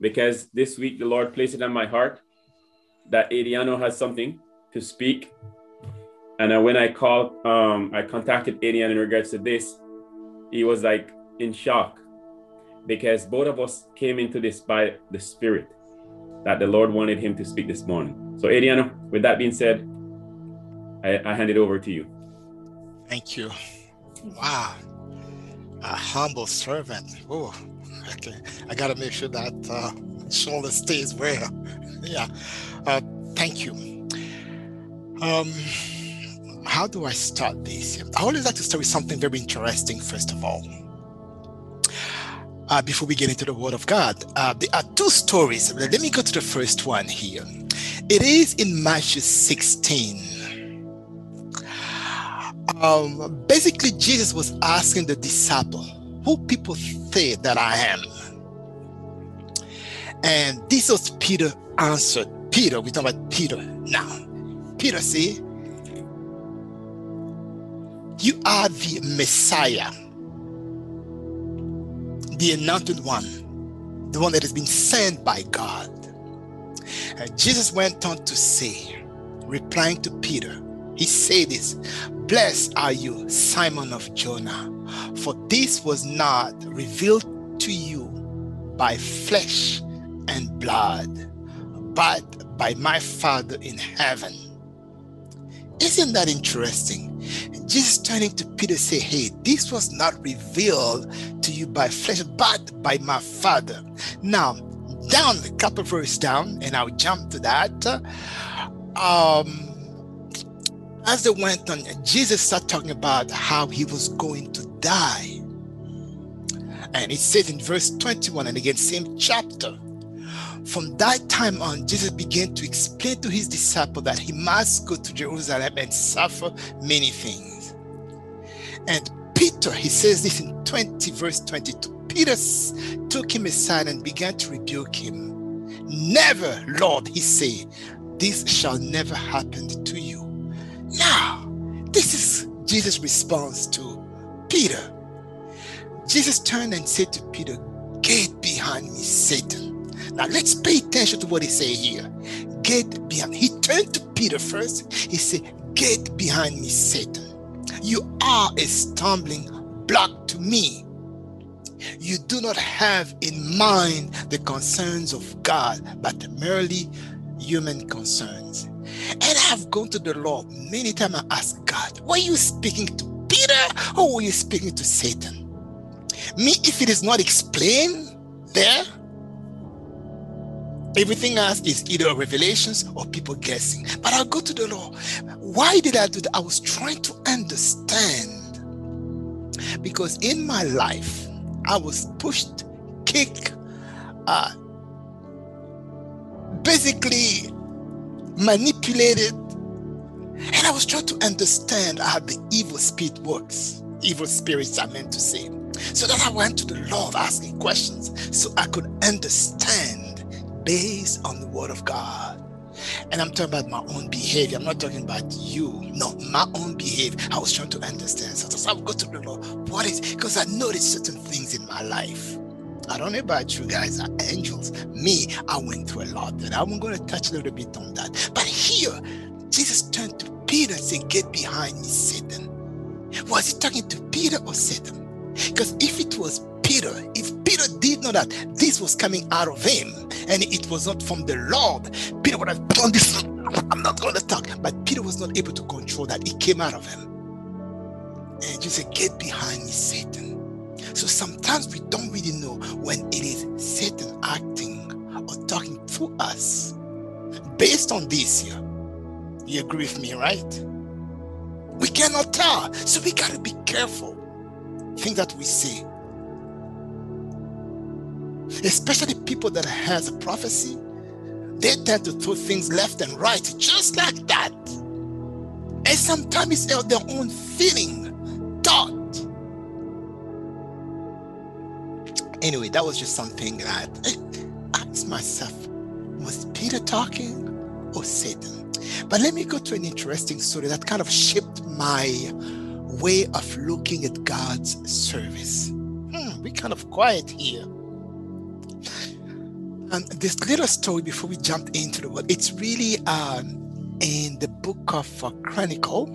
because this week the Lord placed it on my heart that Adriano has something to speak. And uh, when I called, um, I contacted Adriano in regards to this, he was like in shock because both of us came into this by the Spirit that the Lord wanted him to speak this morning. So, Adriano, with that being said, I, I hand it over to you. Thank you. Wow. A humble servant. Oh, okay. I got to make sure that uh, shoulder stays where. yeah. Uh, thank you. Um, how do I start this? I always like to start with something very interesting, first of all. Uh, before we get into the Word of God, uh, there are two stories. Let me go to the first one here. It is in Matthew 16. Um, basically, Jesus was asking the disciple, Who people that I am? And this was Peter answered. Peter, we're talking about Peter now. Peter said, You are the Messiah, the anointed one, the one that has been sent by God. And Jesus went on to say, replying to Peter, he said this Blessed are you, Simon of Jonah, for this was not revealed to you by flesh and blood, but by my Father in heaven. Isn't that interesting? Jesus turning to Peter say, Hey, this was not revealed to you by flesh, but by my Father. Now, down a couple verses down, and I'll jump to that. Um, as they went on, Jesus started talking about how he was going to die. And it says in verse 21, and again, same chapter. From that time on, Jesus began to explain to his disciple that he must go to Jerusalem and suffer many things. And Peter, he says this in 20, verse 22. Peter took him aside and began to rebuke him. Never, Lord, he said, this shall never happen to you. Now, this is Jesus' response to Peter. Jesus turned and said to Peter, Get behind me, Satan. Now let's pay attention to what he said here. Get behind. He turned to Peter first. He said, Get behind me, Satan. You are a stumbling block to me. You do not have in mind the concerns of God, but merely human concerns. And I've gone to the Lord many times and asked God, are you speaking to Or were you speaking to Satan? Me, if it is not explained there, everything else is either revelations or people guessing. But I'll go to the Lord. Why did I do that? I was trying to understand. Because in my life, I was pushed, kicked, uh, basically manipulated. And I was trying to understand how the evil spirit works. Evil spirits, I meant to say. So that I went to the Lord asking questions so I could understand based on the word of God. And I'm talking about my own behavior. I'm not talking about you. No, my own behavior. I was trying to understand. So I would go to the Lord. What is because I noticed certain things in my life. I don't know about you guys, are angels. Me, I went through a lot, and I'm going to touch a little bit on that. But here, Jesus turned to Peter and said, Get behind me, Satan. Was he talking to Peter or Satan? Because if it was Peter, if Peter did know that this was coming out of him and it was not from the Lord, Peter would have done this. I'm not going to talk. But Peter was not able to control that. It came out of him. And you said, Get behind me, Satan. So sometimes we don't really know when it is Satan acting or talking to us. Based on this here, you agree with me, right? We cannot tell. So we got to be careful. Things that we say. Especially people that has a prophecy, they tend to throw things left and right just like that. And sometimes it's their own feeling, thought Anyway, that was just something that I asked myself was Peter talking or Satan? But let me go to an interesting story that kind of shaped my way of looking at God's service. Hmm, we're kind of quiet here. And this little story before we jump into the word, it's really um, in the book of uh, Chronicle.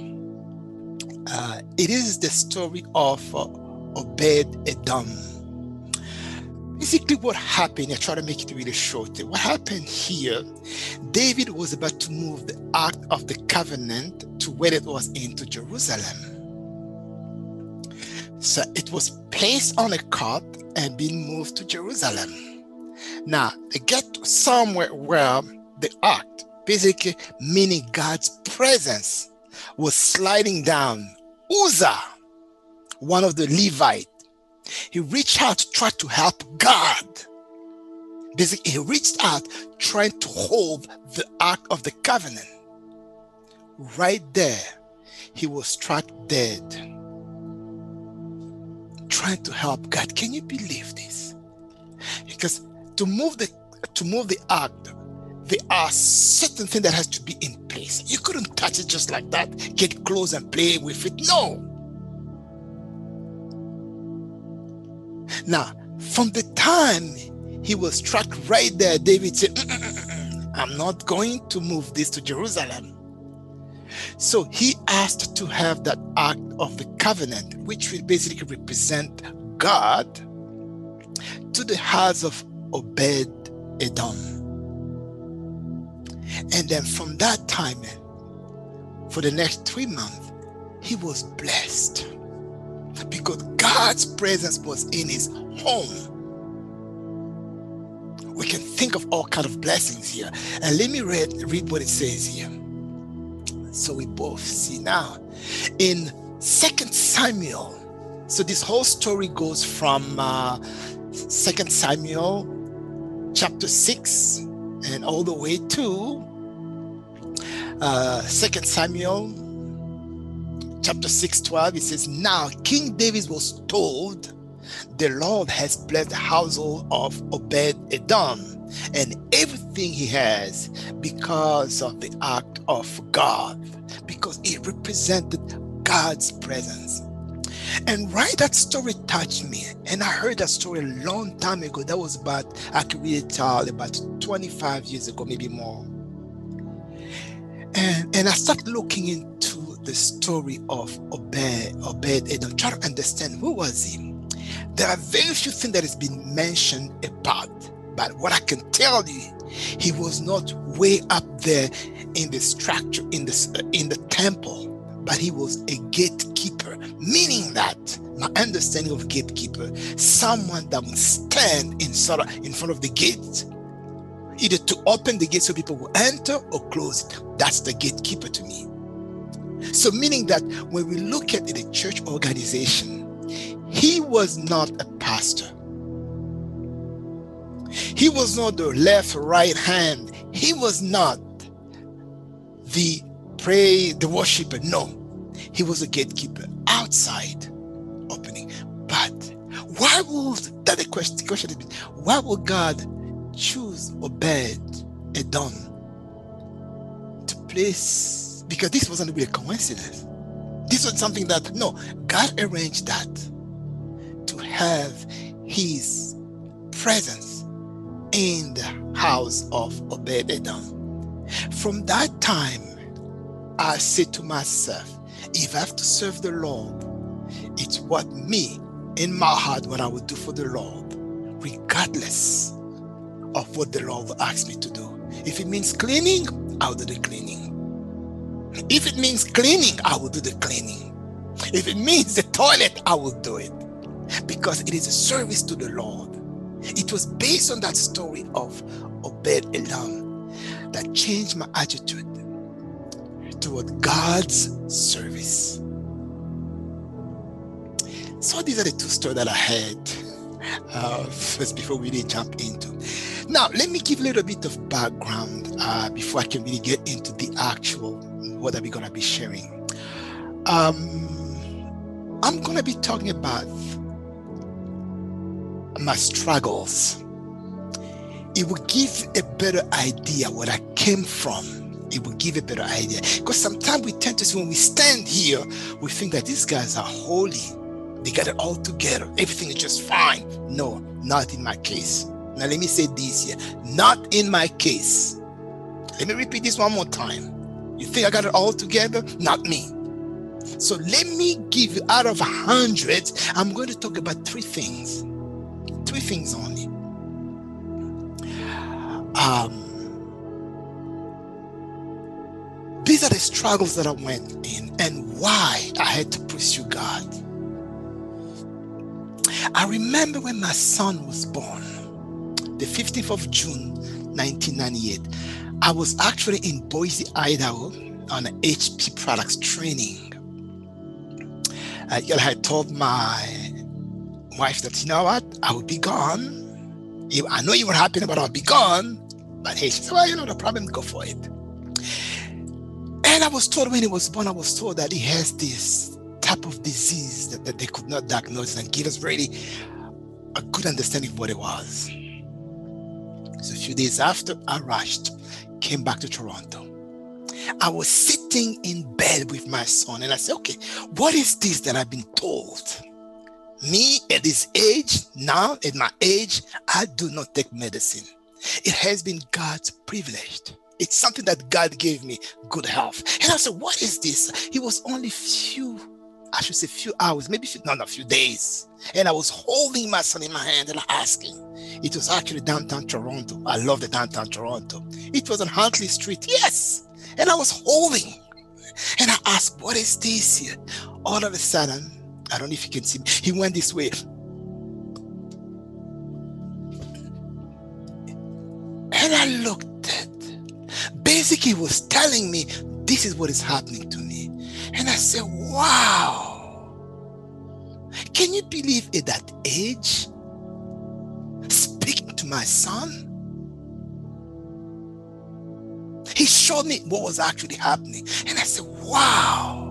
Uh, it is the story of uh, Obed Edom. Basically, what happened, I try to make it really short. Eh, what happened here, David was about to move the Ark of the Covenant to where it was into Jerusalem. So it was placed on a cart and being moved to Jerusalem. Now, they get somewhere where the ark, basically meaning God's presence, was sliding down. Uzzah, one of the Levite, he reached out try to help God. Basically, he reached out trying to hold the Ark of the Covenant. Right there, he was struck dead. Trying to help God. Can you believe this? Because to move the to move the ark, there are certain things that has to be in place. You couldn't touch it just like that, get close and play with it. No. Now, from the time he was struck right there, David said, mm, mm, mm, I'm not going to move this to Jerusalem. So he asked to have that Ark of the Covenant, which will basically represent God, to the house of Obed Edom. And then from that time, for the next three months, he was blessed because God's presence was in his home. We can think of all kind of blessings here. And let me read, read what it says here. So we both see now in Second Samuel. So this whole story goes from uh, Second Samuel chapter 6 and all the way to uh, 2 Samuel chapter 6 12. It says, Now King David was told, The Lord has blessed the household of Obed Edom and everything he has because of the act of God, because it represented God's presence. And right, that story touched me. And I heard that story a long time ago. That was about, I could really tell, about 25 years ago, maybe more. And, and I started looking into the story of Obed, Obed Edom, trying to understand who was he. There are very few things that has been mentioned about, but what I can tell you, he was not way up there in the structure in the uh, in the temple, but he was a gatekeeper meaning that my understanding of gatekeeper, someone that will stand in sort of in front of the gate, either to open the gate so people will enter or close it. That's the gatekeeper to me. So, meaning that when we look at the church organization, he was not a pastor. He was not the left right hand. He was not the pray the worshiper. No, he was a gatekeeper outside opening. But why would that the question, the question is why would God choose Obed Edom to place because this wasn't really a coincidence. This was something that no, God arranged that to have his presence in the house of Obed Edom. From that time, I said to myself, if I have to serve the Lord, it's what me in my heart what I would do for the Lord, regardless of what the Lord will ask me to do. If it means cleaning, I'll do the cleaning. If it means cleaning, I will do the cleaning. If it means the toilet, I will do it. Because it is a service to the Lord. It was based on that story of Obed Edom that changed my attitude toward God's service. So these are the two stories that I had uh, first before we really jump into. Now, let me give a little bit of background uh, before I can really get into the actual what are we going to be sharing. Um, I'm going to be talking about my struggles. It will give a better idea where I came from it will give a better idea. Because sometimes we tend to see when we stand here, we think that these guys are holy. They got it all together. Everything is just fine. No, not in my case. Now, let me say this here not in my case. Let me repeat this one more time. You think I got it all together? Not me. So let me give you out of a hundred, I'm going to talk about three things. Three things only. Um, these are the struggles that I went in and why I had to pursue God. I remember when my son was born, the 15th of June, 1998. I was actually in Boise, Idaho on HP products training. Uh, I told my wife that, you know what, I will be gone. I know you were happy, but I'll be gone. But hey, she said, well, you know, the problem, go for it. And I was told when he was born, I was told that he has this type of disease that, that they could not diagnose and give us really a good understanding of what it was. So a few days after, I rushed, came back to Toronto. I was sitting in bed with my son and I said, okay, what is this that I've been told? Me at this age, now at my age, I do not take medicine. It has been God's privilege. It's something that God gave me good health. And I said, what is this? He was only few, I should say a few hours, maybe few, not a few days. And I was holding my son in my hand and asking. It was actually downtown Toronto. I love the downtown Toronto. It was on Huntley Street. Yes. And I was holding. And I asked, What is this here? All of a sudden, I don't know if you can see me, he went this way. And I looked at basically he was telling me this is what is happening to me. And I said, Wow. Can you believe at that age? Speaking to my son? He showed me what was actually happening. And I said, wow.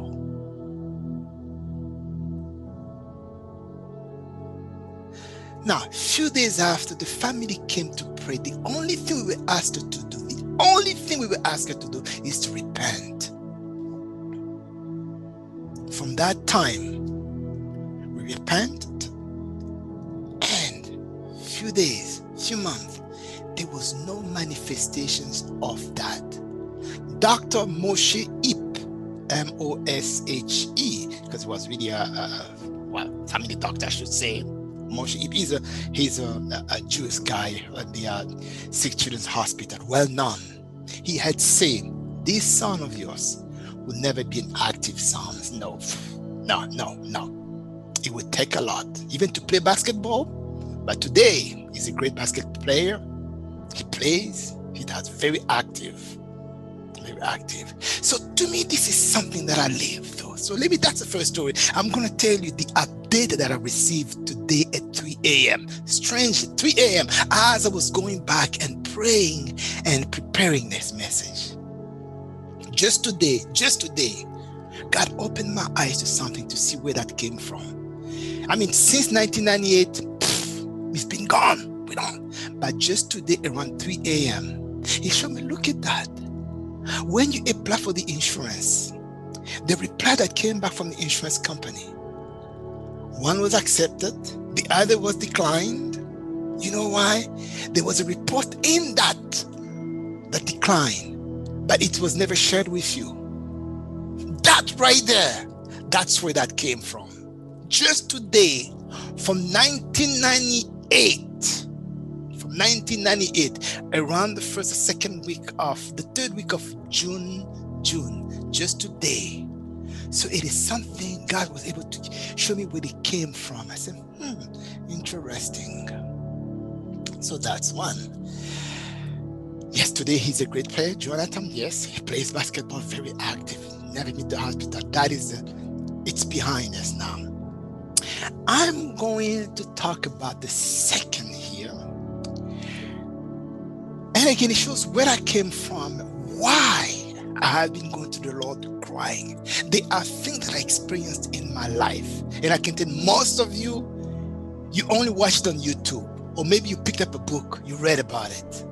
Now, a few days after, the family came to pray. The only thing we were asked to do, the only thing we were asked to do is to repent. From that time, repented. And few days, few months, there was no manifestations of that. Dr. Moshe Ipp, M O S H E, because it was really a, a well, family doctor, I should say. Moshe Ipp, he's a he's a, a Jewish guy at the uh, Sick Children's Hospital, well known. He had said, "This son of yours will never be an active son. No, no, no, no. It would take a lot, even to play basketball. But today, he's a great basketball player he plays, he does very active. Very active. So to me, this is something that I live. So let me that's the first story. I'm gonna tell you the update that I received today at 3 a.m. Strange, 3 a.m. as I was going back and praying and preparing this message. Just today, just today, God opened my eyes to something to see where that came from. I mean, since 1998, pff, it's been gone we don't. But just today around 3 a.m., he showed me, look at that. When you apply for the insurance, the reply that came back from the insurance company, one was accepted, the other was declined. You know why? There was a report in that that declined, but it was never shared with you. That right there, that's where that came from. Just today, from 1998 from 1998, around the first second week of the third week of June, June, just today. So it is something God was able to show me where it came from. I said, hmm, interesting. So that's one. Yes, today he's a great player. Jonathan, yes, he plays basketball very active. Never been to hospital. That is, it's behind us now. I'm going to talk about the second here. and again, it shows where I came from, why I have been going to the Lord crying. There are things that I experienced in my life. And I can tell most of you, you only watched on YouTube, or maybe you picked up a book, you read about it.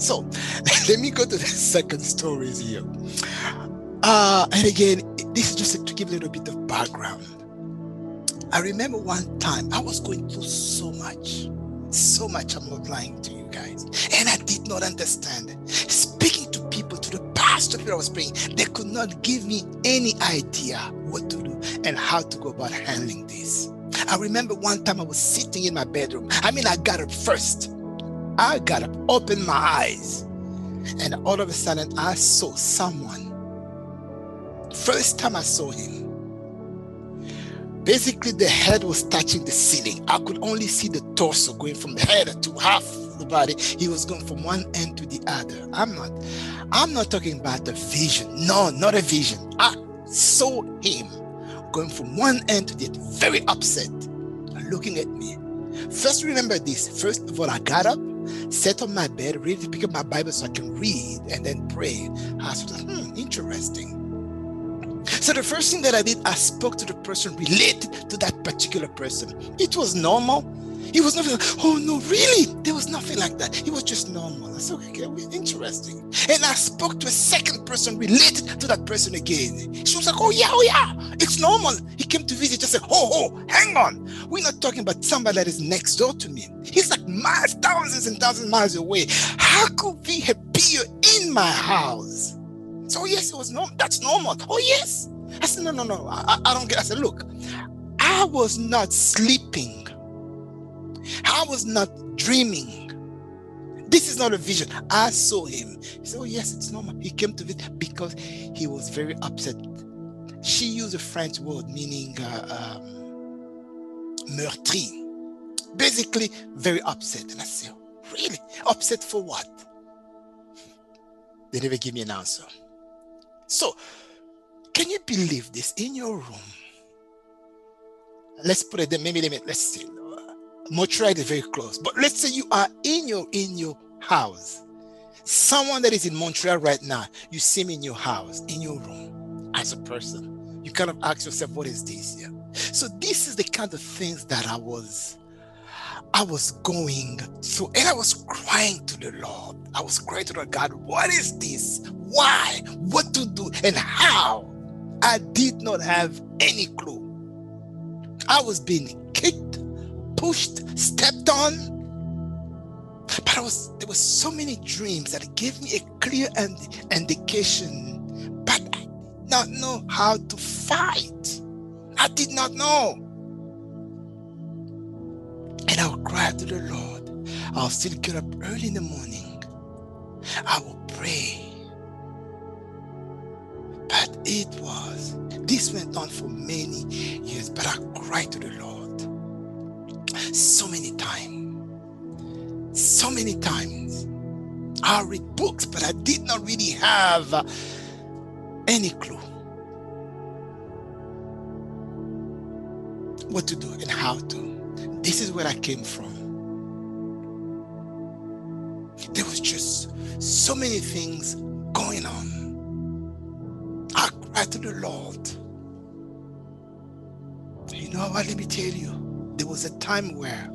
So let me go to the second stories here. Uh, and again, this is just to give a little bit of background. I remember one time I was going through so much. so much. I'm not lying to you guys. And I did not understand. Speaking to people, to the pastor that I was praying, they could not give me any idea what to do and how to go about handling this. I remember one time I was sitting in my bedroom. I mean, I got up first. I got up, opened my eyes, and all of a sudden I saw someone. First time I saw him, basically the head was touching the ceiling. I could only see the torso going from the head to half the body. He was going from one end to the other. I'm not, I'm not talking about a vision. No, not a vision. I saw him going from one end to the other, very upset, looking at me. First, remember this. First of all, I got up, sat on my bed, ready to pick up my Bible so I can read and then pray. I was like, hmm, interesting. So the first thing that I did, I spoke to the person related to that particular person. It was normal. He was nothing like, oh no, really? There was nothing like that. He was just normal. I said, okay, okay, interesting. And I spoke to a second person related to that person again. She was like, oh yeah, oh yeah, it's normal. He came to visit, just said, oh, oh, hang on. We're not talking about somebody that is next door to me. He's like miles, thousands and thousands of miles away. How could he appear in my house? So yes, it was normal. That's normal. Oh yes. I said, no, no, no. I, I don't get. I said, look, I was not sleeping. I was not dreaming. This is not a vision. I saw him. He said, Oh, yes, it's normal. He came to visit because he was very upset. She used a French word meaning uh, um, meurtri. Basically, very upset. And I said, Really? Upset for what? They never give me an answer. So, can you believe this in your room? Let's put it there. Maybe, maybe let's see. Montreal is very close, but let's say you are in your in your house. Someone that is in Montreal right now, you see me in your house, in your room, as a person. You kind of ask yourself, what is this? Yeah. So this is the kind of things that I was I was going through, and I was crying to the Lord. I was crying to the God, what is this? Why? What to do? And how? I did not have any clue. I was being kicked pushed, stepped on. But I was there were so many dreams that gave me a clear indication, but I did not know how to fight. I did not know. And I would cry to the Lord. I'll still get up early in the morning. I will pray. It was, this went on for many years, but I cried to the Lord so many times. So many times. I read books, but I did not really have any clue what to do and how to. This is where I came from. There was just so many things going on. To the Lord. You know what? Let me tell you there was a time where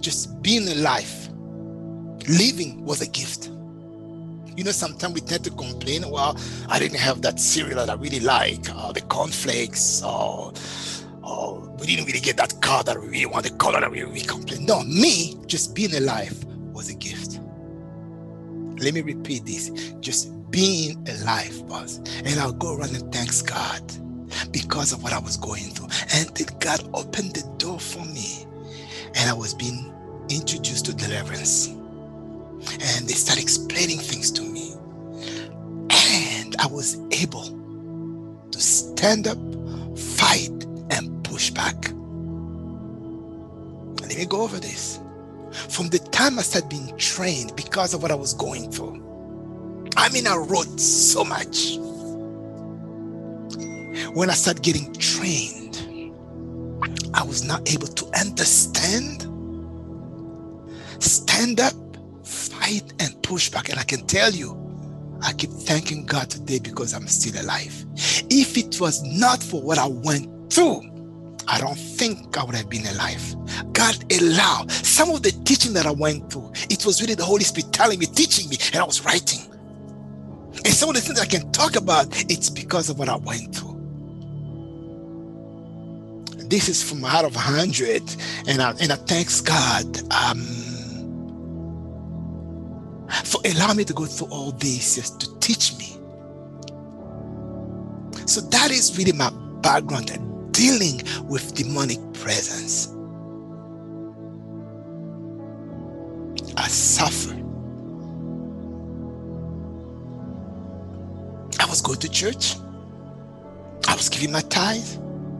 just being alive, living was a gift. You know, sometimes we tend to complain, well, I didn't have that cereal that I really like, or the cornflakes, or, or we didn't really get that car that we really want, the color that we really complain. No, me, just being alive was a gift. Let me repeat this just being alive was. And I'll go around and thanks God because of what I was going through. And then God opened the door for me. And I was being introduced to deliverance. And they started explaining things to me. And I was able to stand up, fight, and push back. Let me go over this. From the time I started being trained because of what I was going through, I mean, I wrote so much when I started getting trained, I was not able to understand, stand up, fight, and push back. And I can tell you, I keep thanking God today because I'm still alive. If it was not for what I went through, I don't think I would have been alive. God allowed some of the teaching that I went through. It was really the Holy Spirit telling me, teaching me, and I was writing. And some of the things I can talk about, it's because of what I went through this is from out of 100 and I, and I thanks God um, for allowing me to go through all this just to teach me. So that is really my background dealing with demonic presence. I suffer. Was going to church. I was giving my tithe.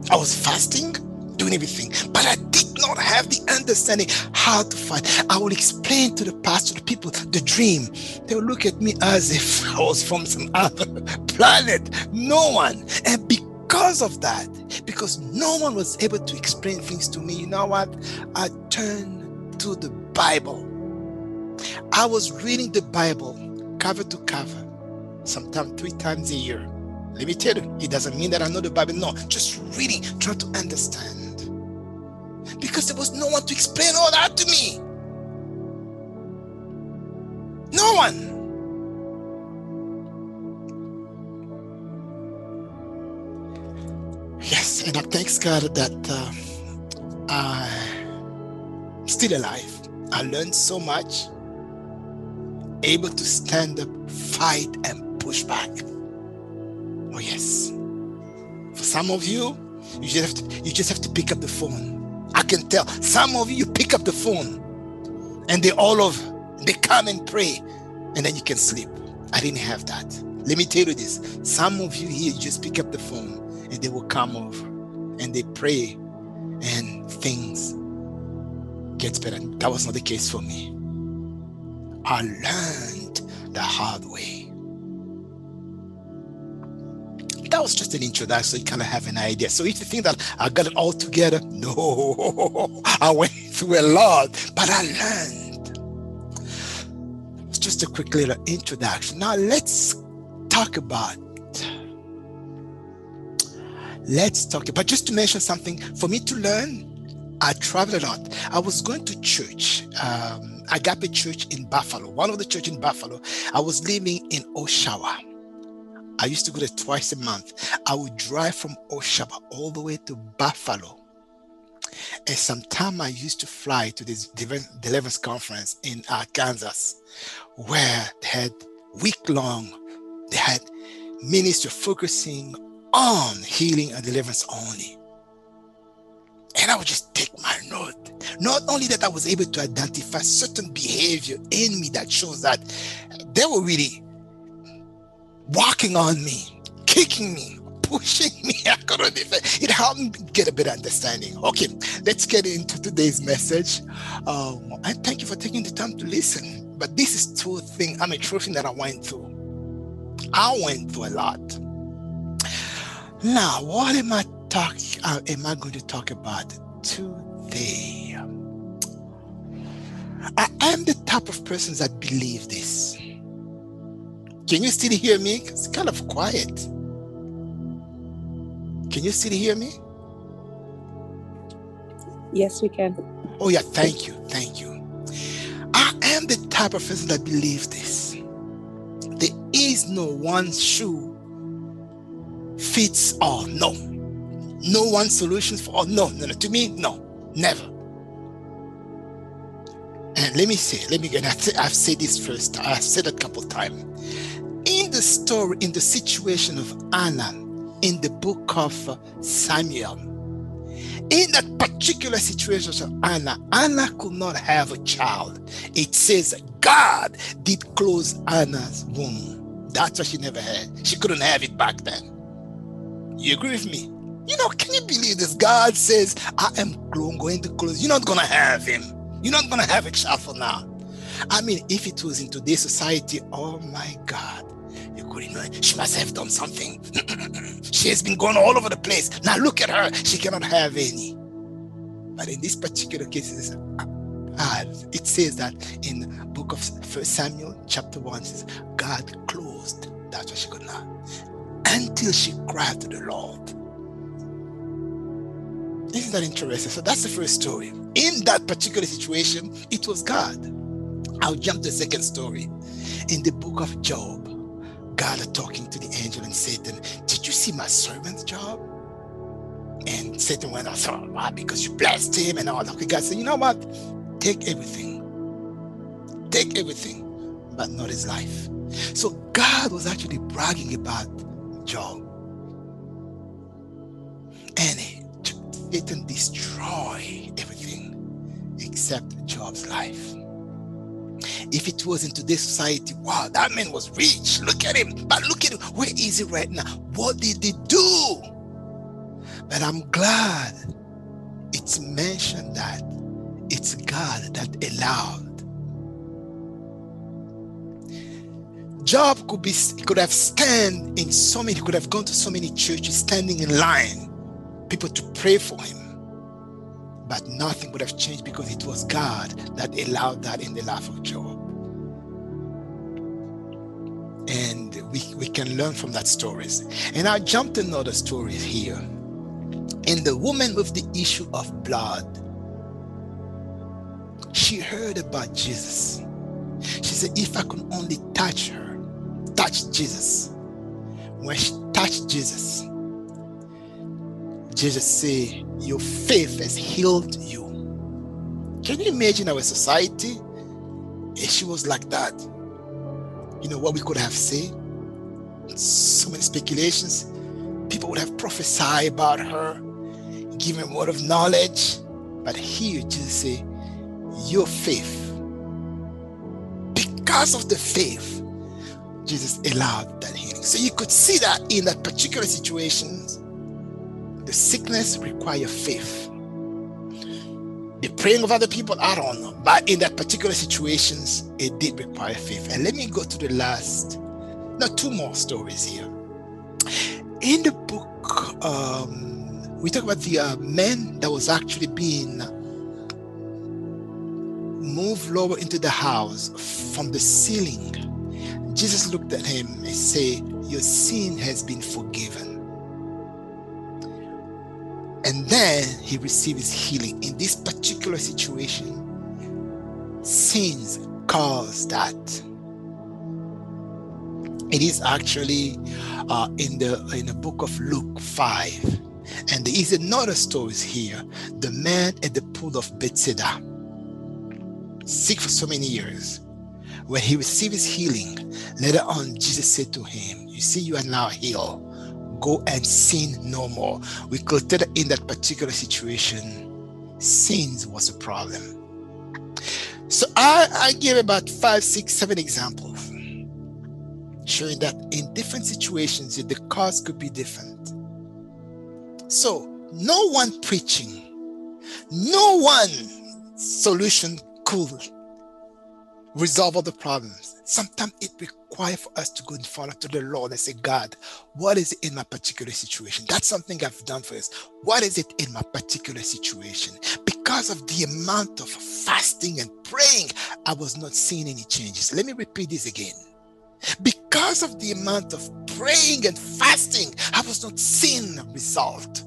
I was fasting, doing everything. But I did not have the understanding how to fight. I will explain to the pastor, the people, the dream. They will look at me as if I was from some other planet. No one. And because of that, because no one was able to explain things to me, you know what? I turned to the Bible. I was reading the Bible cover to cover, sometimes three times a year. Let me tell you, it doesn't mean that I know the Bible. No, just reading, trying to understand. Because there was no one to explain all that to me. No one. Yes, and I thank God that uh, I'm still alive. I learned so much able to stand up, fight, and push back. Oh yes. For some of you, you just have to, you just have to pick up the phone. I can tell. Some of you, you pick up the phone, and they all of they come and pray, and then you can sleep. I didn't have that. Let me tell you this. Some of you here, you just pick up the phone, and they will come over, and they pray, and things gets better. That was not the case for me. I learned the hard way. That was just an introduction, so you kind of have an idea. So if you think that I got it all together, no, I went through a lot, but I learned. It's just a quick little introduction. Now let's talk about let's talk about just to mention something for me to learn i traveled a lot i was going to church um, Agape Church in Buffalo, one of the church in Buffalo. I was living in Oshawa. I used to go there twice a month. I would drive from Oshawa all the way to Buffalo. And sometime I used to fly to this deliverance conference in uh, Arkansas, where they had week long, they had ministry focusing on healing and deliverance only. And I would just take my note. Not only that, I was able to identify certain behavior in me that shows that they were really walking on me, kicking me, pushing me. I couldn't It helped me get a better understanding. Okay, let's get into today's message. Um, I thank you for taking the time to listen. But this is two things. I'm a true thing that I went through. I went through a lot. Now, what am I talk uh, am I going to talk about today? I am the type of person that believe this. Can you still hear me? It's kind of quiet. Can you still hear me? Yes, we can. Oh, yeah. Thank you. Thank you. I am the type of person that believes this. There is no one shoe fits all. No no one solution for all. No, no, no. To me, no, never. And let me say, let me get. I've said this first. I've said it a couple times. In the story, in the situation of Anna, in the book of Samuel, in that particular situation of Anna, Anna could not have a child. It says God did close Anna's womb. That's why she never had. She couldn't have it back then. You agree with me? You know, can you believe this? God says, I am going to close. You're not going to have him. You're not going to have a child for now. I mean, if it was in today's society, oh my God, you couldn't. She must have done something. she has been going all over the place. Now look at her. She cannot have any. But in this particular case, uh, it says that in book of First Samuel, chapter 1, says, God closed. That's what she could not. Until she cried to the Lord. Isn't that interesting? So that's the first story. In that particular situation, it was God. I'll jump to the second story. In the book of Job, God talking to the angel and Satan, Did you see my servant Job? And Satan went, Oh, why? Because you blessed him and all that. God said, You know what? Take everything. Take everything. but not his life. So God was actually bragging about Job. And it destroy everything except Job's life. If it was in today's society, wow, that man was rich. Look at him. But look at him. Where is he right now? What did he do? But I'm glad it's mentioned that it's God that allowed. Job could be could have stand in so many, he could have gone to so many churches, standing in line, people to pray for him. But nothing would have changed because it was God that allowed that in the life of Job. And we, we can learn from that stories. And I jumped another story here. And the woman with the issue of blood, she heard about Jesus. She said, if I could only touch her, touch Jesus. When she touched Jesus, Jesus say, Your faith has healed you. Can you imagine our society? If she was like that, you know what we could have said? So many speculations. People would have prophesied about her, given word of knowledge. But here Jesus say, Your faith. Because of the faith, Jesus allowed that healing. So you could see that in that particular situations, the sickness require faith. The praying of other people, I don't know. But in that particular situations, it did require faith. And let me go to the last, now two more stories here. In the book, um, we talk about the uh, man that was actually being moved lower into the house from the ceiling. Jesus looked at him and said, Your sin has been forgiven. And then he receives healing. In this particular situation, sins cause that. It is actually uh, in the in the book of Luke 5. And there is another story here. The man at the pool of Bethesda, sick for so many years. When he receives healing, later on, Jesus said to him, You see, you are now healed go and sin no more. We could tell in that particular situation, sins was a problem. So I, I gave about five, six, seven examples showing that in different situations, the cause could be different. So no one preaching, no one solution could resolve all the problems. Sometimes it requires for us to go and follow to the Lord and say, God, what is it in my particular situation? That's something I've done for us. What is it in my particular situation? Because of the amount of fasting and praying, I was not seeing any changes. Let me repeat this again. Because of the amount of praying and fasting, I was not seeing result.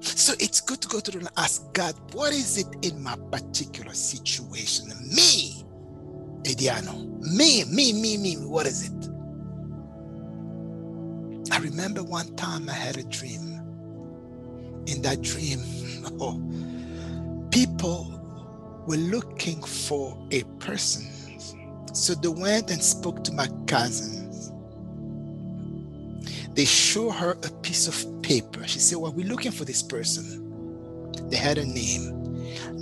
So it's good to go Lord and ask God, what is it in my particular situation? Me, Adriano. Me, me, me, me. What is it? I remember one time I had a dream. In that dream, oh, people were looking for a person. So they went and spoke to my cousin they show her a piece of paper. She said, Well, we're looking for this person. They had a name.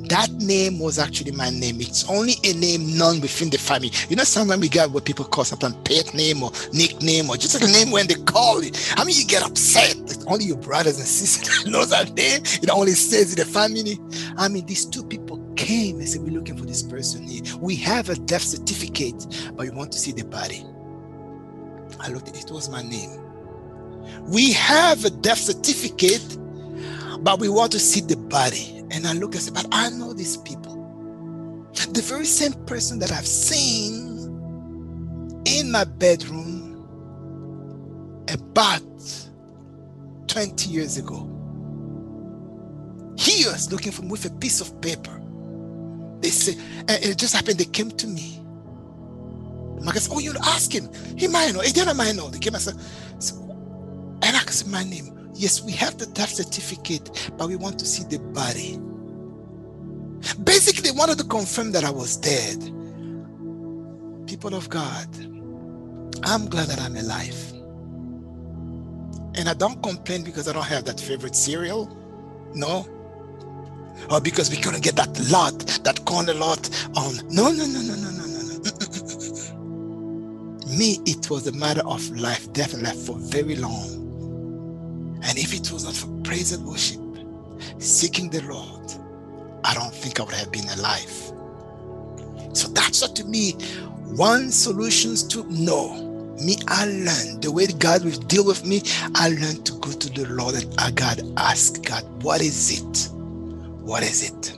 That name was actually my name. It's only a name known within the family. You know, sometimes we get what people call something pet name or nickname or just a name when they call it. I mean, you get upset. It's only your brothers and sisters know that name. It only says in the family. I mean, these two people came and said, We're looking for this person here. We have a death certificate, but we want to see the body. I looked, it was my name. We have a death certificate, but we want to see the body. And I look and say, but I know these people. The very same person that I've seen in my bedroom about 20 years ago. He was looking for me with a piece of paper. They say, and it just happened, they came to me. Marcus, oh, you ask him. He might know. He didn't might know. They came and said, and asked my name. Yes, we have the death certificate, but we want to see the body. Basically, wanted to confirm that I was dead. people of God, I'm glad that I'm alive. And I don't complain because I don't have that favorite cereal. No. Or because we couldn't get that lot, that corner lot on. No, no, no, no, no, no, no, no. Me, it was a matter of life, death, and life for very long. And if it was not for praise and worship, seeking the Lord, I don't think I would have been alive. So that's what to me, one solutions to no. Me, I learned the way God will deal with me. I learned to go to the Lord and I God ask God, what is it? What is it?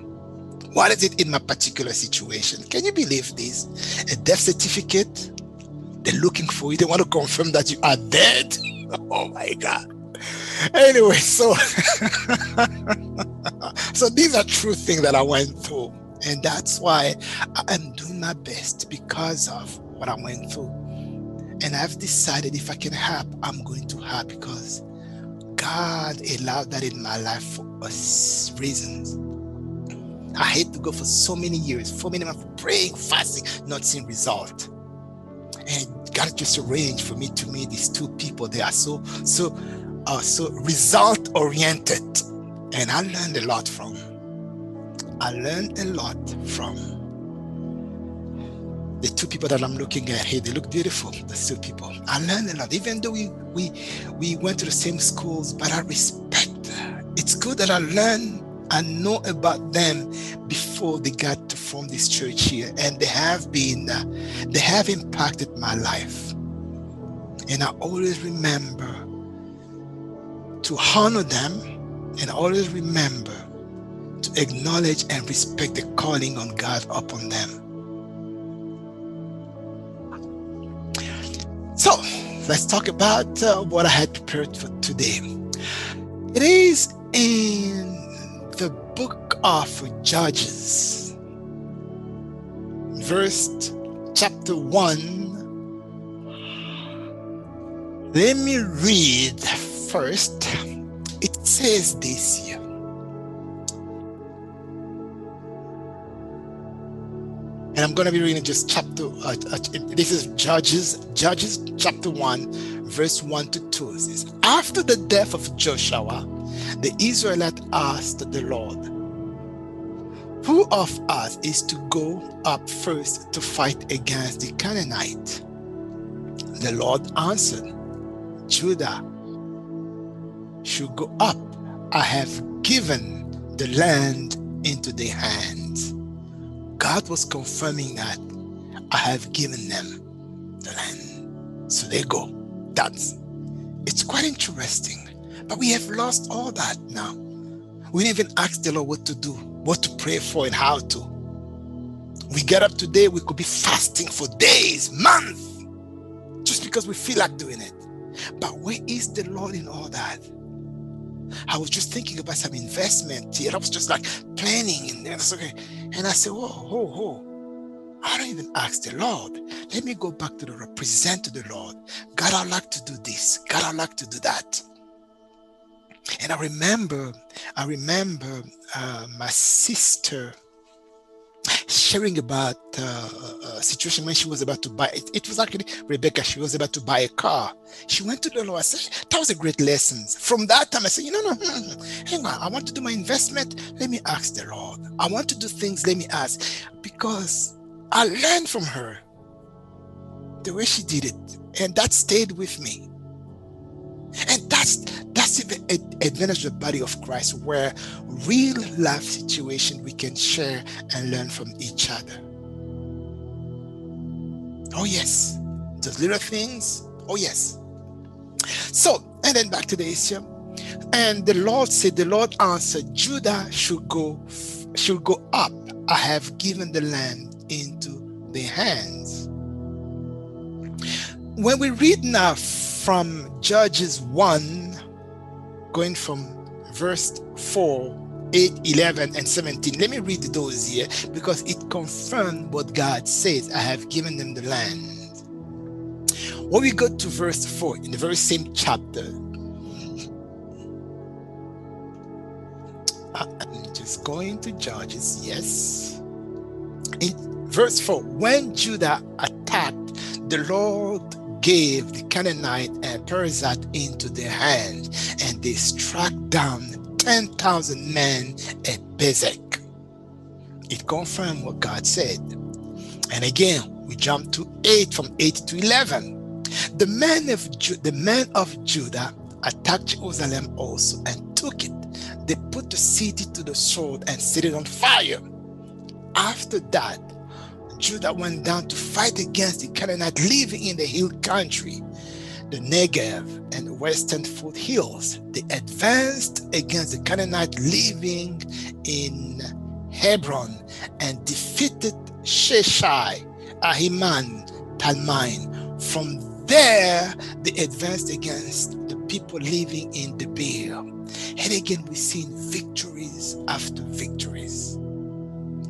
What is it in my particular situation? Can you believe this? A death certificate? They're looking for you. They want to confirm that you are dead. Oh my God. Anyway, so so these are true things that I went through. And that's why I am doing my best because of what I went through. And I've decided if I can help, I'm going to help because God allowed that in my life for reasons. I hate to go for so many years, for many months praying, fasting, not seeing result. And God just arranged for me to meet these two people. They are so, so, uh, so result oriented. And I learned a lot from. I learned a lot from the two people that I'm looking at here. They look beautiful. The two people. I learned a lot, even though we we we went to the same schools. But I respect. It's good that I learned and know about them before they got to form this church here, and they have been uh, they have impacted my life. And I always remember to honor them, and always remember to acknowledge and respect the calling on God upon them. So let's talk about uh, what I had prepared for today. It is in the book of Judges, verse chapter 1. Let me read first. It says this here. and I'm going to be reading just chapter. Uh, uh, this is Judges, Judges chapter one, verse one to two. It says, after the death of Joshua, the Israelite asked the Lord, "Who of us is to go up first to fight against the Canaanite?" The Lord answered, "Judah should go up. I have given the land into their hands." God was confirming that I have given them the land. So they go. That's it's quite interesting. But we have lost all that now. We didn't even ask the Lord what to do, what to pray for, and how to. We get up today, we could be fasting for days, months, just because we feel like doing it. But where is the Lord in all that? I was just thinking about some investment. I was just like planning and then okay. And I said, whoa, whoa, whoa. I don't even ask the Lord. Let me go back to the Lord, present to the Lord. God, I'd like to do this. God, I'd like to do that. And I remember, I remember uh, my sister sharing about uh, a situation when she was about to buy it. It was actually Rebecca. She was about to buy a car. She went to the Lord. I said, that was a great lesson. From that time, I said, you know, no, no, hang on. I want to do my investment. Let me ask the Lord. I want to do things. Let me ask. Because I learned from her the way she did it. And that stayed with me. And that's that's the advantage of the body of Christ, where real life situation we can share and learn from each other. Oh yes, those little things. Oh yes. So and then back to the issue. And the Lord said, the Lord answered, Judah should go should go up. I have given the land into their hands. When we read now from Judges 1, going from verse 4, 8, 11, and 17. Let me read those here because it confirms what God says I have given them the land. When we go to verse 4 in the very same chapter, I'm just going to Judges, yes. In Verse 4 When Judah attacked, the Lord gave the Canaanite and Perizzite into their hands, and they struck down 10,000 men at Bezek. It confirmed what God said. And again, we jump to 8 from 8 to 11. The men of Ju- the men of Judah attacked Jerusalem also and took it. They put the city to the sword and set it on fire. After that, Judah went down to fight against the Canaanite living in the hill country, the Negev and the western foothills. They advanced against the Canaanite living in Hebron and defeated Sheshai, Ahiman, Talmai. From there, they advanced against the people living in Debir. And again, we see victories after victories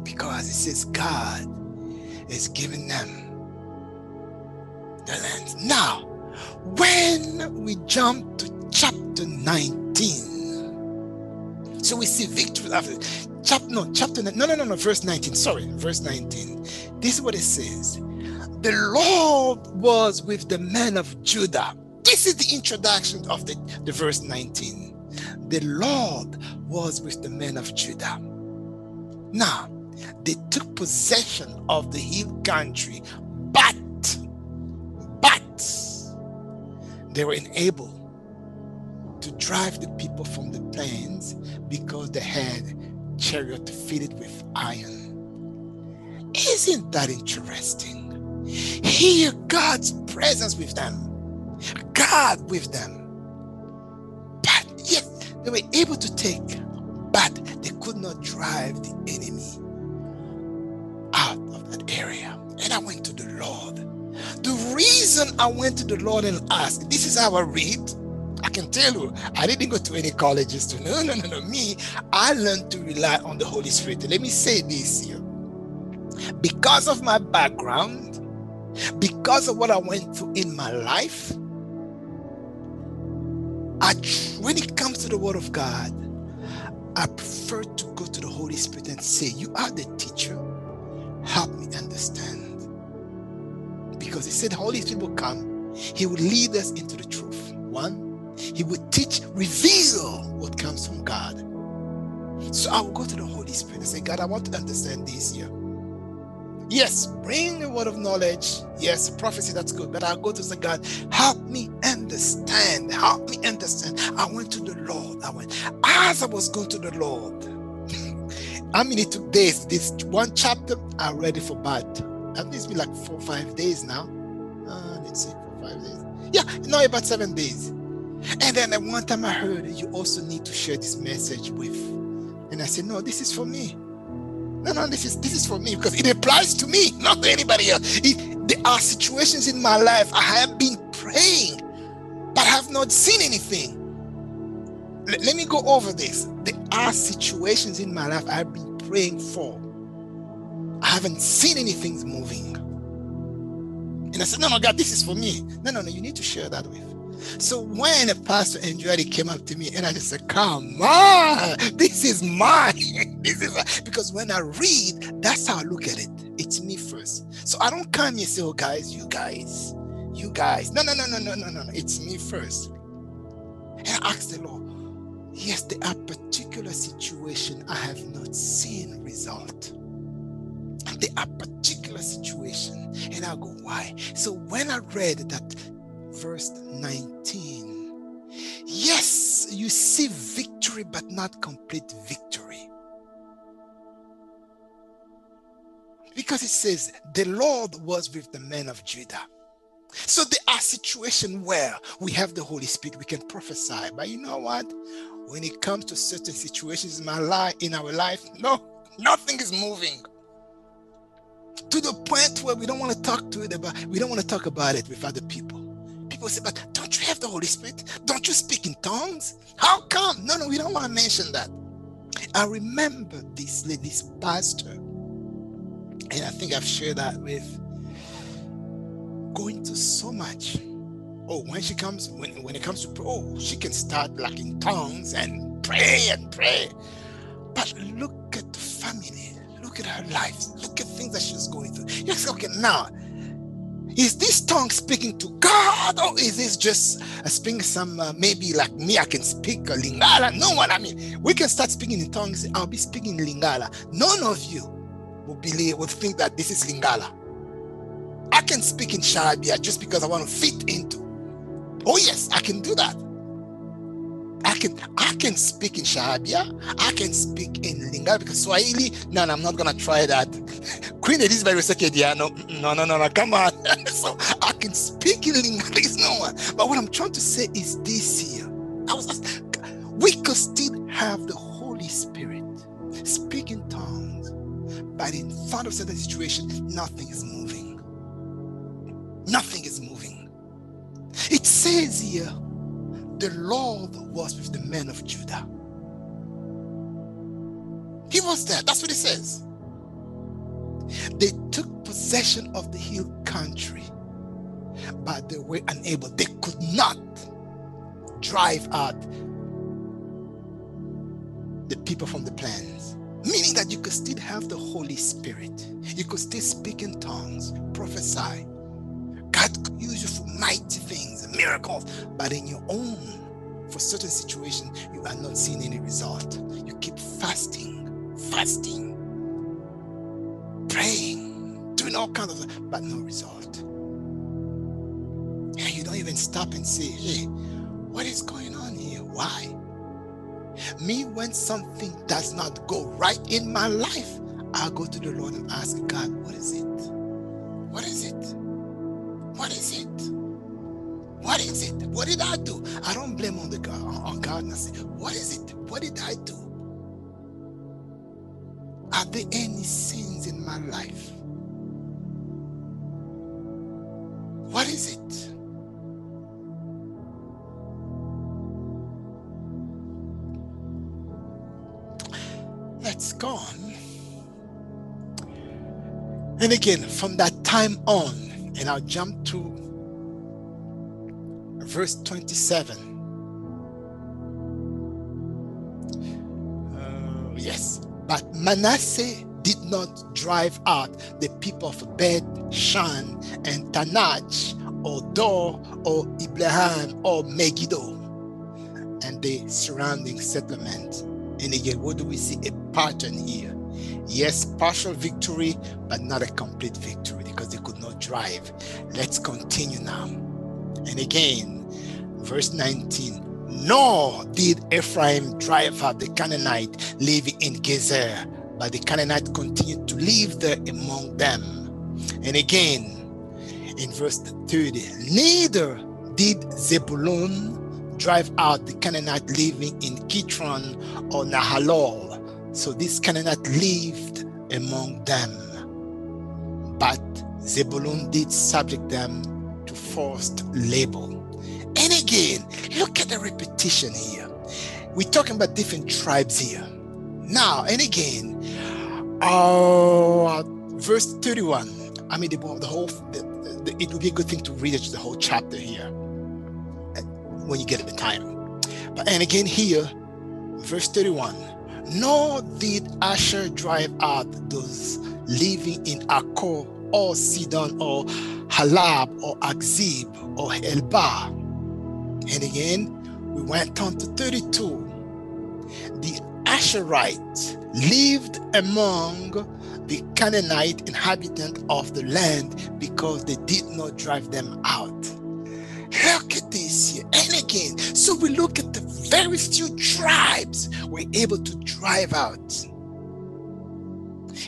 because it says God is giving them the land. Now, when we jump to chapter 19, so we see victory after chapter no chapter no no no no verse 19 sorry verse 19 this is what it says. The lord was with the men of judah. This is the introduction of the, the verse 19 the lord was with the men of judah. Now they took possession of the hill country, but, but they were unable to drive the people from the plains because they had chariot fitted with iron. Isn't that interesting? Hear God's presence with them, God with them. But yet they were able to take, but they could not drive the enemy And I went to the Lord. The reason I went to the Lord and asked, this is how I read. I can tell you, I didn't go to any colleges to no, no, no, no. Me, I learned to rely on the Holy Spirit. Let me say this here. Because of my background, because of what I went through in my life, I, when it comes to the Word of God, I prefer to go to the Holy Spirit and say, You are the teacher help me understand. Because he said, Holy Spirit will come, he will lead us into the truth. One, he will teach, reveal what comes from God. So I will go to the Holy Spirit and say, God, I want to understand this here. Yes, bring a word of knowledge. Yes, prophecy, that's good. But I'll go to say, God, help me understand. Help me understand. I went to the Lord. I went. As I was going to the Lord, I mean, it took days. This one chapter, I read it for at least be like four five days now. Uh, let's see, four five days. Yeah, no, about seven days. And then at one time I heard you also need to share this message with. And I said, no, this is for me. No, no, this is this is for me because it applies to me, not to anybody else. It, there are situations in my life I have been praying, but have not seen anything let me go over this. There are situations in my life I've been praying for. I haven't seen anything moving. And I said, No, no, God, this is for me. No, no, no, you need to share that with. So when a pastor Andretti came up to me and I just said, Come on, this is mine. this is mine. because when I read, that's how I look at it. It's me first. So I don't come and say, Oh, guys, you guys, you guys. No, no, no, no, no, no, no. It's me first. And I the Lord, Yes, there are particular situation I have not seen result. There are particular situation, and I go, why? So when I read that verse 19, yes, you see victory, but not complete victory. Because it says the Lord was with the men of Judah. So there are situations where we have the Holy Spirit, we can prophesy. But you know what? When it comes to certain situations in my life, in our life, no, nothing is moving. To the point where we don't want to talk to it about, we don't want to talk about it with other people. People say, but don't you have the Holy Spirit? Don't you speak in tongues? How come? No, no, we don't want to mention that. I remember this this pastor, and I think I've shared that with going to so much. Oh, when she comes, when, when it comes to oh, she can start like in tongues and pray and pray. But look at the family, look at her life, things that she's going through. You okay, now, is this tongue speaking to God or is this just speaking some, uh, maybe like me, I can speak Lingala? No one, I mean, we can start speaking in tongues. I'll be speaking Lingala. None of you will believe, will think that this is Lingala. I can speak in Sharabia just because I want to fit into. Oh, yes, I can do that. I can I can speak in Shabia. I can speak in Lingala because Swahili. No, no, I'm not gonna try that. Queen Elizabeth like, yeah, no, no, no, no, no, come on. so I can speak in Lingala. No one. But what I'm trying to say is this here. I was asked, we could still have the Holy Spirit speak in tongues, but in front of certain situation, nothing is moving. Nothing is moving. It says here the Lord was with the men of Judah. He was there. That's what it says. They took possession of the hill country, but they were unable. They could not drive out the people from the plains. Meaning that you could still have the Holy Spirit. You could still speak in tongues, prophesy. God could use you for mighty things miracles, but in your own, for certain situation, you are not seeing any result. You keep fasting, fasting, praying, doing all kinds of, but no result. And you don't even stop and say, hey, what is going on here? Why? Me, when something does not go right in my life, i go to the Lord and ask God, what is it? What is it? What is it? What is it? What did I do? I don't blame on the God on God and I say, what is it? What did I do? Are there any sins in my life? What is it? Let's go on. And again, from that time on, and I'll jump to verse 27. Uh, yes, but Manasseh did not drive out the people of Beth Shan and Taanach or Dor or Ibleam or Megiddo and the surrounding settlement. And again, what do we see? A pattern here. Yes, partial victory, but not a complete victory because they could not drive. Let's continue now. And again, verse 19 nor did Ephraim drive out the Canaanite living in Gezer, but the Canaanite continued to live there among them. And again, in verse 30, neither did Zebulun drive out the Canaanite living in Kitron or Nahalol. So this Canaanite lived among them. But Zebulun did subject them to forced labor. And again, look at the repetition here. We're talking about different tribes here. Now, and again, uh, verse 31. I mean, the, the whole, the, the, it would be a good thing to read it, the whole chapter here when you get the time. But, and again, here, verse 31. Nor did Asher drive out those living in Akko or Sidon or Ahlab or Akzib or Helbah and again, we went on to 32. The Asherites lived among the Canaanite inhabitant of the land because they did not drive them out. Look at this here. And again, so we look at the very few tribes we were able to drive out.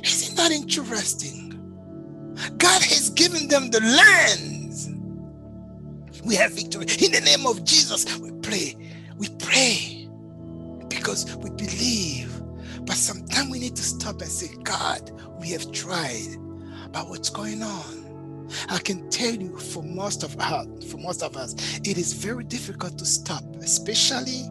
Isn't that interesting? God has given them the land we have victory. In the name of Jesus, we pray. We pray because we believe. But sometimes we need to stop and say, God, we have tried, but what's going on? I can tell you for most of us, for most of us, it is very difficult to stop, especially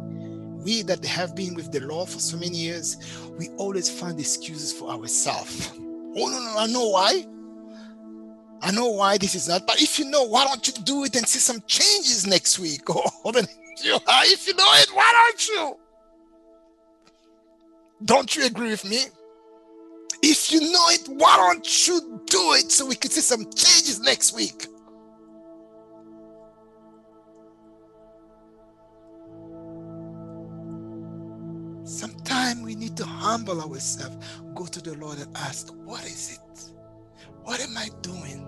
we that have been with the law for so many years. We always find excuses for ourselves. Oh no, no, I know why. I know why this is not, but if you know, why don't you do it and see some changes next week oh, or year? If you know it, why don't you? Don't you agree with me? If you know it, why don't you do it so we can see some changes next week? Sometimes we need to humble ourselves, go to the Lord and ask, What is it? What am I doing?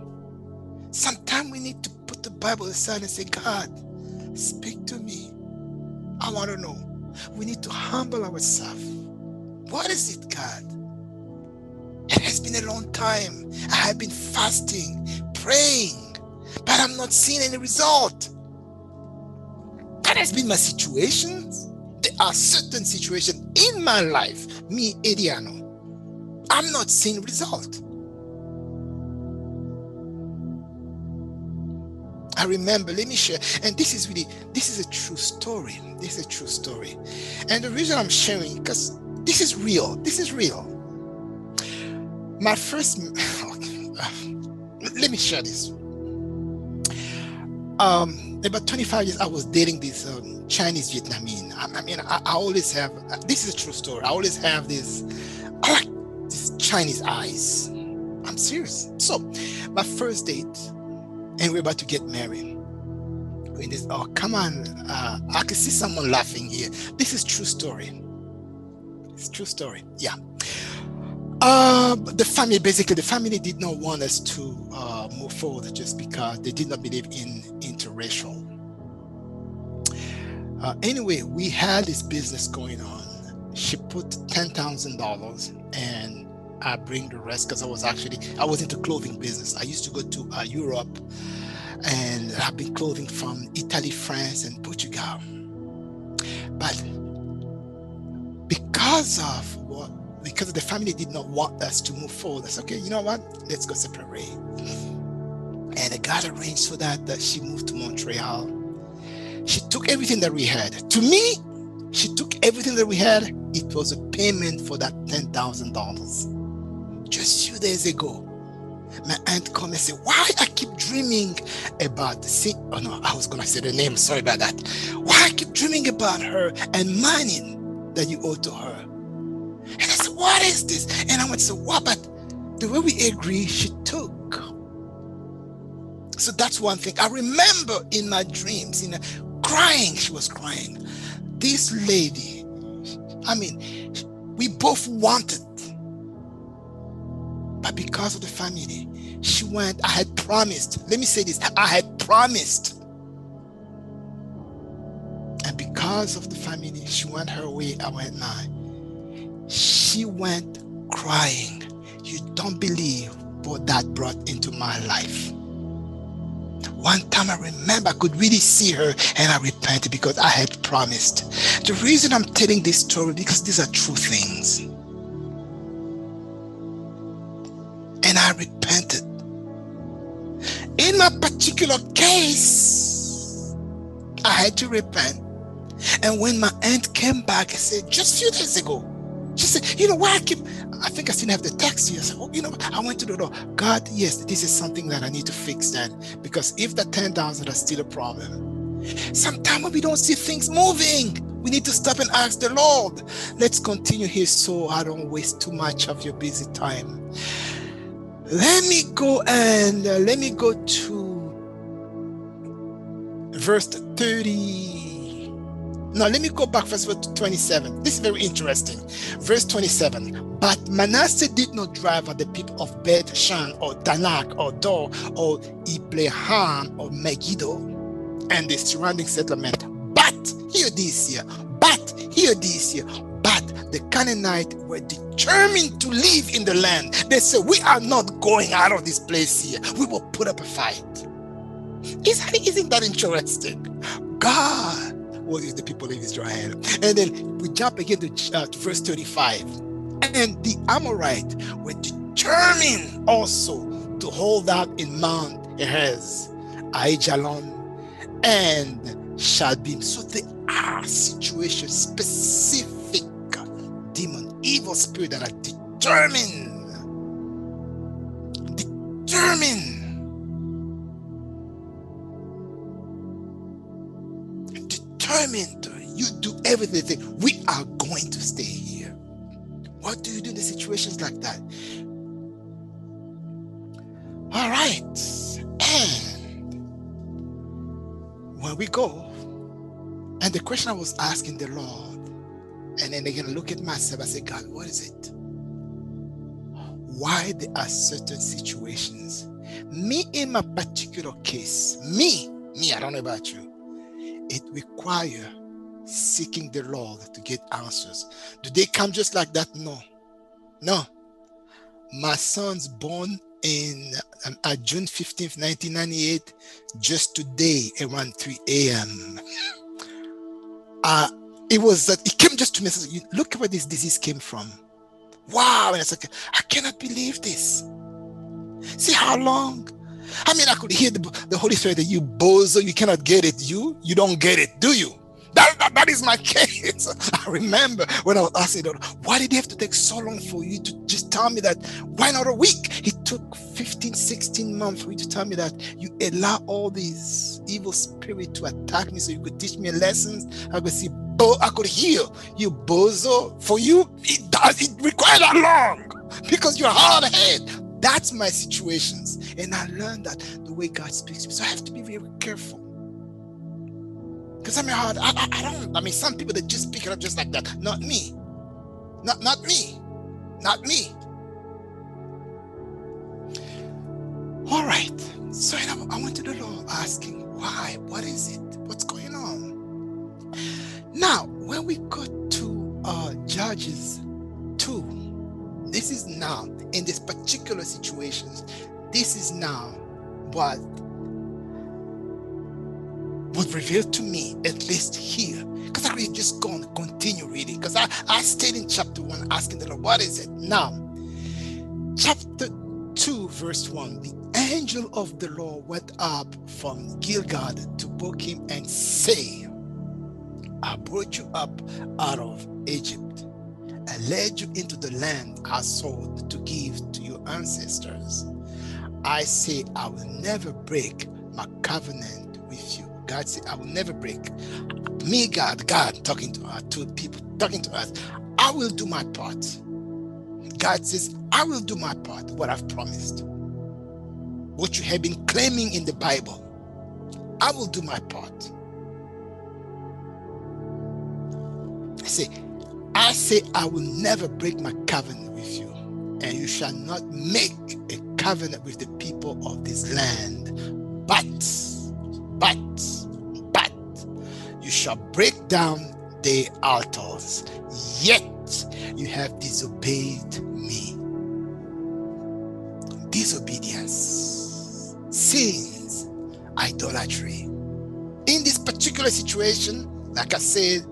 Sometimes we need to put the Bible aside and say, God, speak to me. I want to know. We need to humble ourselves. What is it, God? It has been a long time. I have been fasting, praying, but I'm not seeing any result. That has been my situation. There are certain situations in my life, me, Adriano, I'm not seeing result. I remember, let me share, and this is really, this is a true story. This is a true story. And the reason I'm sharing, because this is real. This is real. My first, let me share this. Um, about 25 years, I was dating this um, Chinese Vietnamese. I, I mean, I, I, always have, this is a true story. I always have this, like these Chinese eyes. I'm serious. So, my first date, and we're about to get married. When this, oh, come on, uh, I can see someone laughing here. This is true story. It's true story. Yeah. Uh, the family, basically, the family did not want us to uh, move forward just because they did not believe in interracial. Uh, anyway, we had this business going on. She put ten thousand dollars, and I bring the rest because I was actually I was into clothing business. I used to go to uh, Europe, and I've been clothing from Italy, France, and Portugal. But because of what because the family did not want us to move forward. I said, okay, you know what? Let's go separate. And it got arranged so that, that she moved to Montreal. She took everything that we had. To me, she took everything that we had. It was a payment for that $10,000. Just few days ago, my aunt come and say, why I keep dreaming about the oh no, I was gonna say the name, sorry about that. Why I keep dreaming about her and money that you owe to her. And I said, What is this? And I went, So what? But the way we agree, she took. So that's one thing. I remember in my dreams, in crying, she was crying. This lady, I mean, we both wanted, but because of the family, she went. I had promised. Let me say this I had promised and because of the family, she went her way, I went mine. She went crying. You don't believe what that brought into my life. One time I remember I could really see her and I repented because I had promised. The reason I'm telling this story because these are true things. Repented. In my particular case, I had to repent and when my aunt came back, I said, just a few days ago, she said, you know, why I keep, I think I still have the text here. Oh, you know, I went to the door. God, yes, this is something that I need to fix then. Because if the 10,000 are still a problem, sometimes we don't see things moving, we need to stop and ask the Lord. Let's continue here so I don't waste too much of your busy time. Let me go and uh, let me go to verse 30. Now, let me go back first to 27. This is very interesting. Verse 27. But Manasseh did not drive at the people of Beth Shan or Taanach or Dor or Ibleam or Megiddo and the surrounding settlement. But, hear this here, but, hear this here, but the Canaanites were determined to live in the land. They said, We are not going out of this place here. We will put up a fight. Isn't that interesting? God what is the people of Israel? And then we jump again to, uh, to verse 35. And the Amorite were determined also to hold out in Mount Erez, Aijalon, and Shaalbim. So they are situations, specific demon, evil spirit that are determined, determined determined you do everything. We are going to stay here. What do you do in the situations like that? All right. And when we go, and the question I was asking the Lord, and then again look at myself, I say, God, what is it? Why there are certain situations? Me in my particular case, me, me, I don't know about you, it require seeking the Lord to get answers. Do they come just like that? No. No. My son's born in um, uh, June 15th, 1998, just today around 3 a.m. Uh, it was that it came just to me. Said, Look where this disease came from. Wow. And it's like, I cannot believe this. See how long? I mean, I could hear the, the Holy Spirit that you bozo, you cannot get it. You, you don't get it, do you? That, that, that is my case. I remember when I was asking, why did it have to take so long for you to just tell me that? Why not a week? It took 15, 16 months for you to tell me that you allow all these evil spirits to attack me so you could teach me lessons. I could see, bo- I could heal you, bozo. For you, it does, it requires that long because you're hard head. That's my situations. And I learned that the way God speaks to me. So I have to be very careful. Because I mean, I, I, I don't, I mean, some people that just pick it up just like that. Not me. Not, not me. Not me. All right. So I went to the Lord asking, why? What is it? What's going on? Now, when we go to uh, Judges 2, this is now, in this particular situations, this is now what was revealed to me, at least here. Because I could just go and continue reading. Because I, I stayed in chapter 1 asking the Lord, what is it? Now, chapter 2, verse 1 the angel of the Lord went up from Gilgal to Bochim and say, I brought you up out of Egypt and led you into the land I swore to give to your ancestors. I say, I will never break my covenant with you God said, I will never break. Me, God, God talking to us, to people, talking to us, I will do my part. God says, I will do my part, what I've promised. What you have been claiming in the Bible, I will do my part. I say, I say, I will never break my covenant with you, and you shall not make a covenant with the people of this land. But, but, but you shall break down the altars, yet you have disobeyed me. Disobedience, sins, idolatry. In this particular situation, like I said,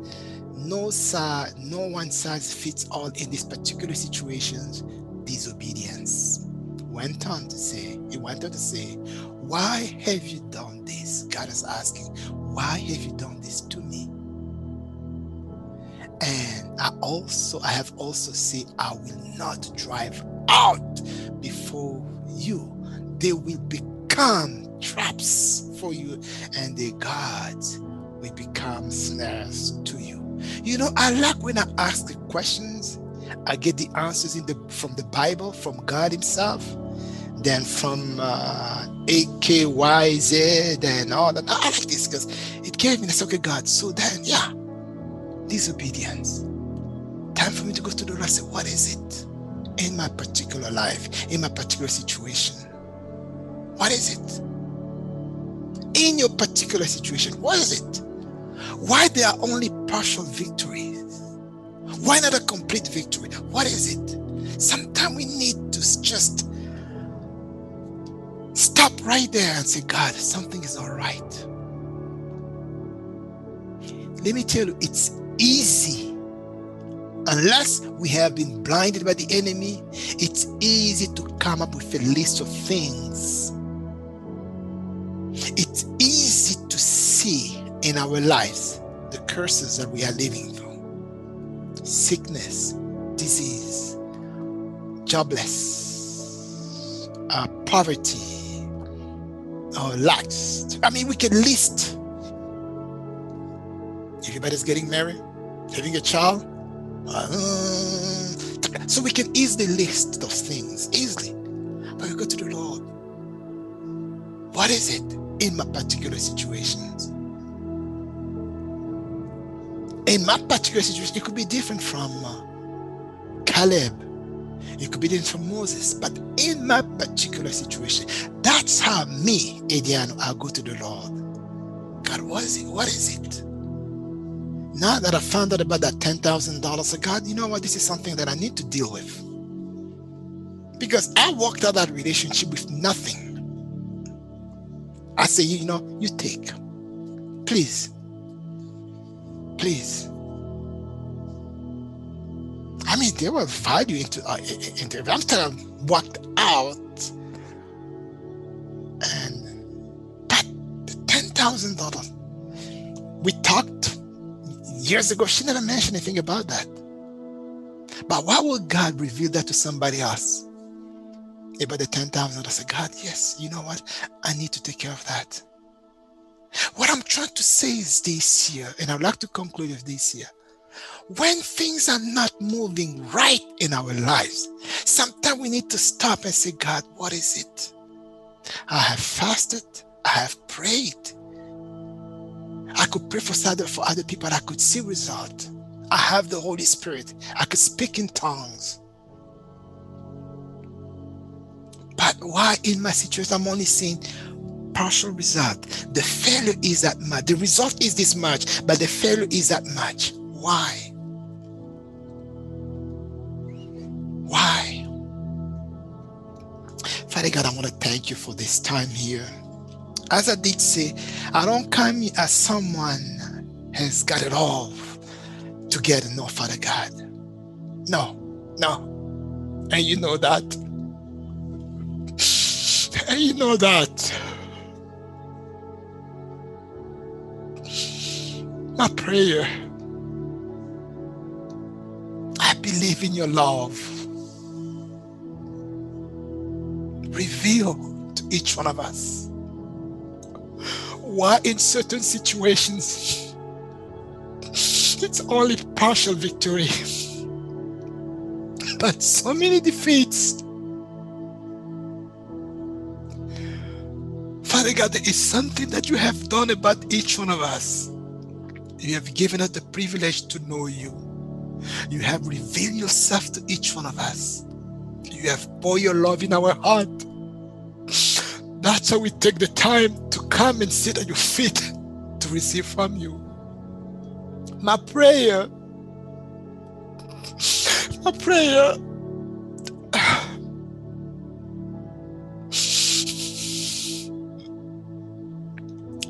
no side, no one size fits all in these particular situations. Disobedience. Went on to say, he went on to say, Why have you done this? God is asking, Why have you done this to me? And I also, I have also said, I will not drive out before you. They will become traps for you, and the gods will become snares to you. You know, I like when I ask the questions, I get the answers in the from the Bible, from God Himself then from uh, AKYZ and all that. I like this because it gave me the okay, God. So then, yeah, disobedience. Time for me to go to the Lord and say, what is it in my particular life, in my particular situation? What is it? In your particular situation, what is it? Why there are only partial victories? Why not a complete victory? What is it? Sometimes we need to just Stop right there and say, God, something is all right. Let me tell you, it's easy. Unless we have been blinded by the enemy, it's easy to come up with a list of things. It's easy to see in our lives the curses that we are living through sickness, disease, jobless, uh, poverty, or lacks. I mean, we can list. Everybody's getting married, having a child. Uh, So we can easily list those things, easily. But we go to the Lord. What is it in my particular situations? In my particular situation, it could be different from uh, Caleb. It could be different from Moses. But in my particular situation, that's how me, Adriano, I go to the Lord. God, what is it? What is it? Now that I found out about that $10,000, God, you know what? This is something that I need to deal with. Because I walked out that relationship with nothing. I say, you know, you take. Please. Please. I mean, there were value into, uh, into I'm telling walked out and that $10,000. We talked years ago, she never mentioned anything about that. But why would God reveal that to somebody else? About the 10,000, I said, God, yes, you know what? I need to take care of that. What I'm trying to say is this year, and I'd like to conclude with this here. When things are not moving right in our lives, sometimes we need to stop and say, God, what is it? I have fasted, I have prayed, I could pray for other for other people I could see result. I have the Holy Spirit. I could speak in tongues. But why in my situation I'm only seeing partial result? The failure is that much. The result is this much, but the failure is that much. Why? Why? Father God, I want to thank you for this time here as I did say, I don't come as someone has got it all together. No, Father God. No, no. And you know that. And you know that. My prayer. I believe in your love. Reveal to each one of us. Why in certain situations it's only partial victory but so many defeats. Father god there is something that you have done about each one of us. You have given us the privilege to know you. You have revealed yourself to each one of us. You have poured your love in our heart that's how we take the time to come and sit at your feet to receive from you. My prayer, my prayer,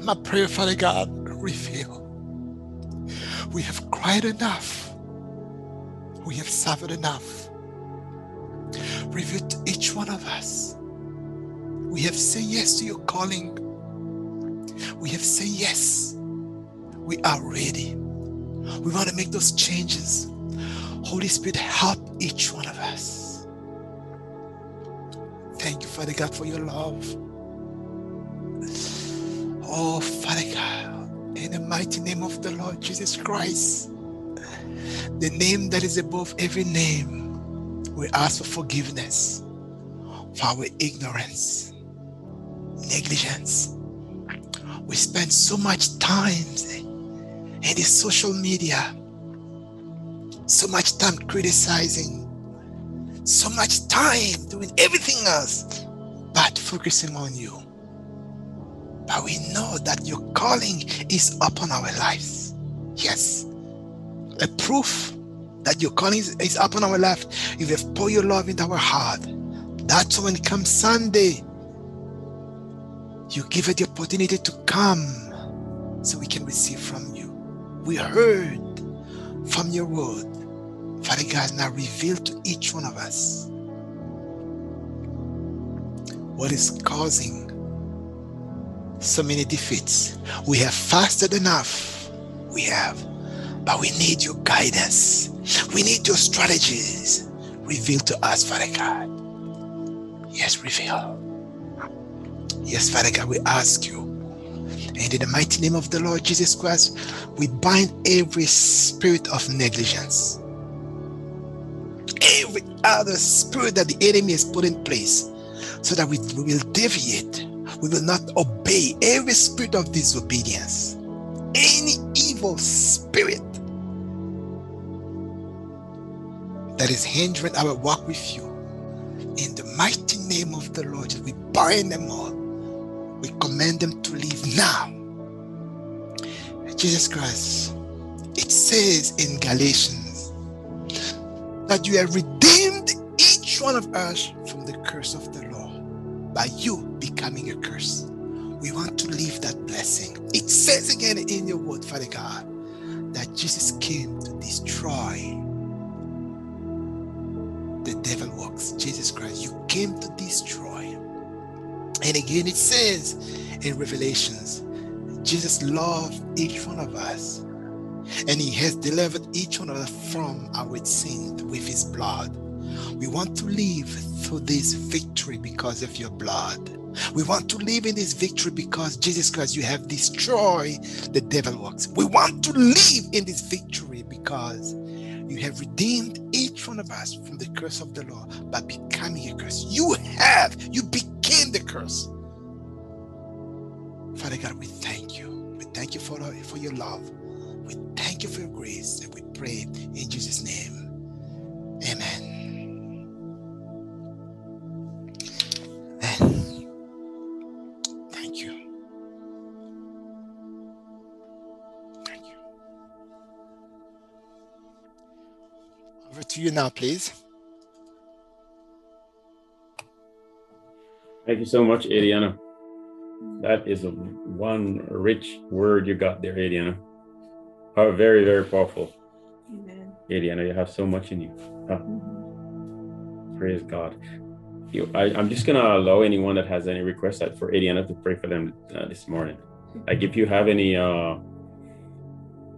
my prayer, Father God, reveal. We have cried enough. We have suffered enough. Reveal to each one of us we have said yes to your calling. We have said yes. We are ready. We want to make those changes. Holy Spirit, help each one of us. Thank you, Father God, for your love. Oh, Father God, in the mighty name of the Lord Jesus Christ, the name that is above every name, we ask for forgiveness for our ignorance negligence. We spend so much time in the social media, so much time criticizing, so much time doing everything else but focusing on you. But we know that your calling is upon our lives. Yes. A proof that your calling is upon our life. You have poured your love into our heart. That's when comes Sunday you give it the opportunity to come so we can receive from you. We heard from your word. Father God, now reveal to each one of us what is causing so many defeats. We have fasted enough. We have. But we need your guidance. We need your strategies. Reveal to us, Father God. Yes, reveal. Yes, Father God, we ask you. And in the mighty name of the Lord Jesus Christ, we bind every spirit of negligence. every other spirit that the enemy has put in place so that we, we will deviate. We will not obey every spirit of disobedience, any evil spirit that is hindering our walk with you. In the mighty name of the Lord, we bind them all. We command them to leave now. Jesus Christ, it says in Galatians that you have redeemed each one of us from the curse of the law by you becoming a curse. We want to leave that blessing. It says again in your word, Father God, that Jesus came to destroy the devil works. Jesus Christ, you came to destroy. And again, it says in Revelations, Jesus loved each one of us, and He has delivered each one of us from our sins with His blood. We want to live through this victory because of your blood. We want to live in this victory because Jesus Christ, you have destroyed the devil works. We want to live in this victory because you have redeemed each one of us from the curse of the law by becoming a curse. You have, you became the curse. Father God, we thank you. We thank you for, uh, for your love. We thank you for your grace. And we pray in Jesus' name. Amen. Amen. Thank you. Thank you. Over to you now, please. Thank you so much, Adriano. That is a one rich word you got there, Adriano. Oh, very, very powerful. Amen. Adriano, you have so much in you. Ah, Mhm. praise God. You, I, I'm just gonna allow anyone that has any requests for Adriano to pray for them uh, this morning. Like if you have any uh,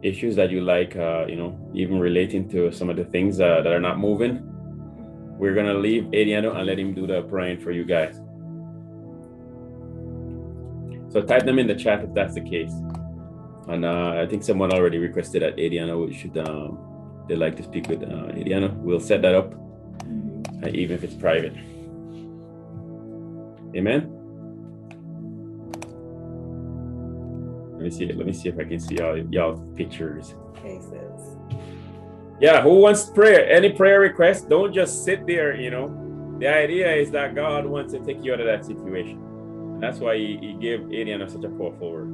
issues that you like, uh, you know, even relating to some of the things uh, that are not moving, we're gonna leave Adriano and let him do the praying for you guys. So type them in the chat if that's the case. And uh, I think someone already requested that Adriano should um, they like to speak with uh, Adriano. We'll set that up, uh, even if it's private. Amen. Let me see. Let me see if I can see y'all, y'all pictures. Sis. Yeah, who wants prayer? Any prayer request? Don't just sit there, you know. The idea is that God wants to take you out of that situation. That's why he, he gave Adriano such a powerful word.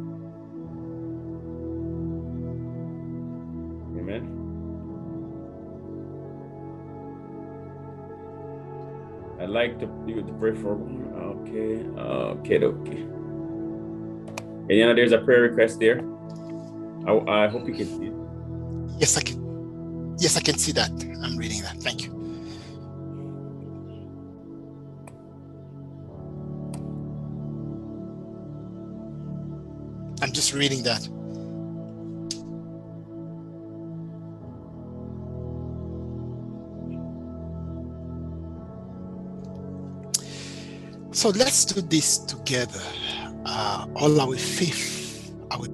Amen. I'd like to you to pray for okay, okay, okay. Adriano, there's a prayer request there. I, I hope you can see it. Yes, I can. Yes, I can see that. I'm reading that. Thank you. I'm just reading that. So let's do this together. Uh, all our faith, our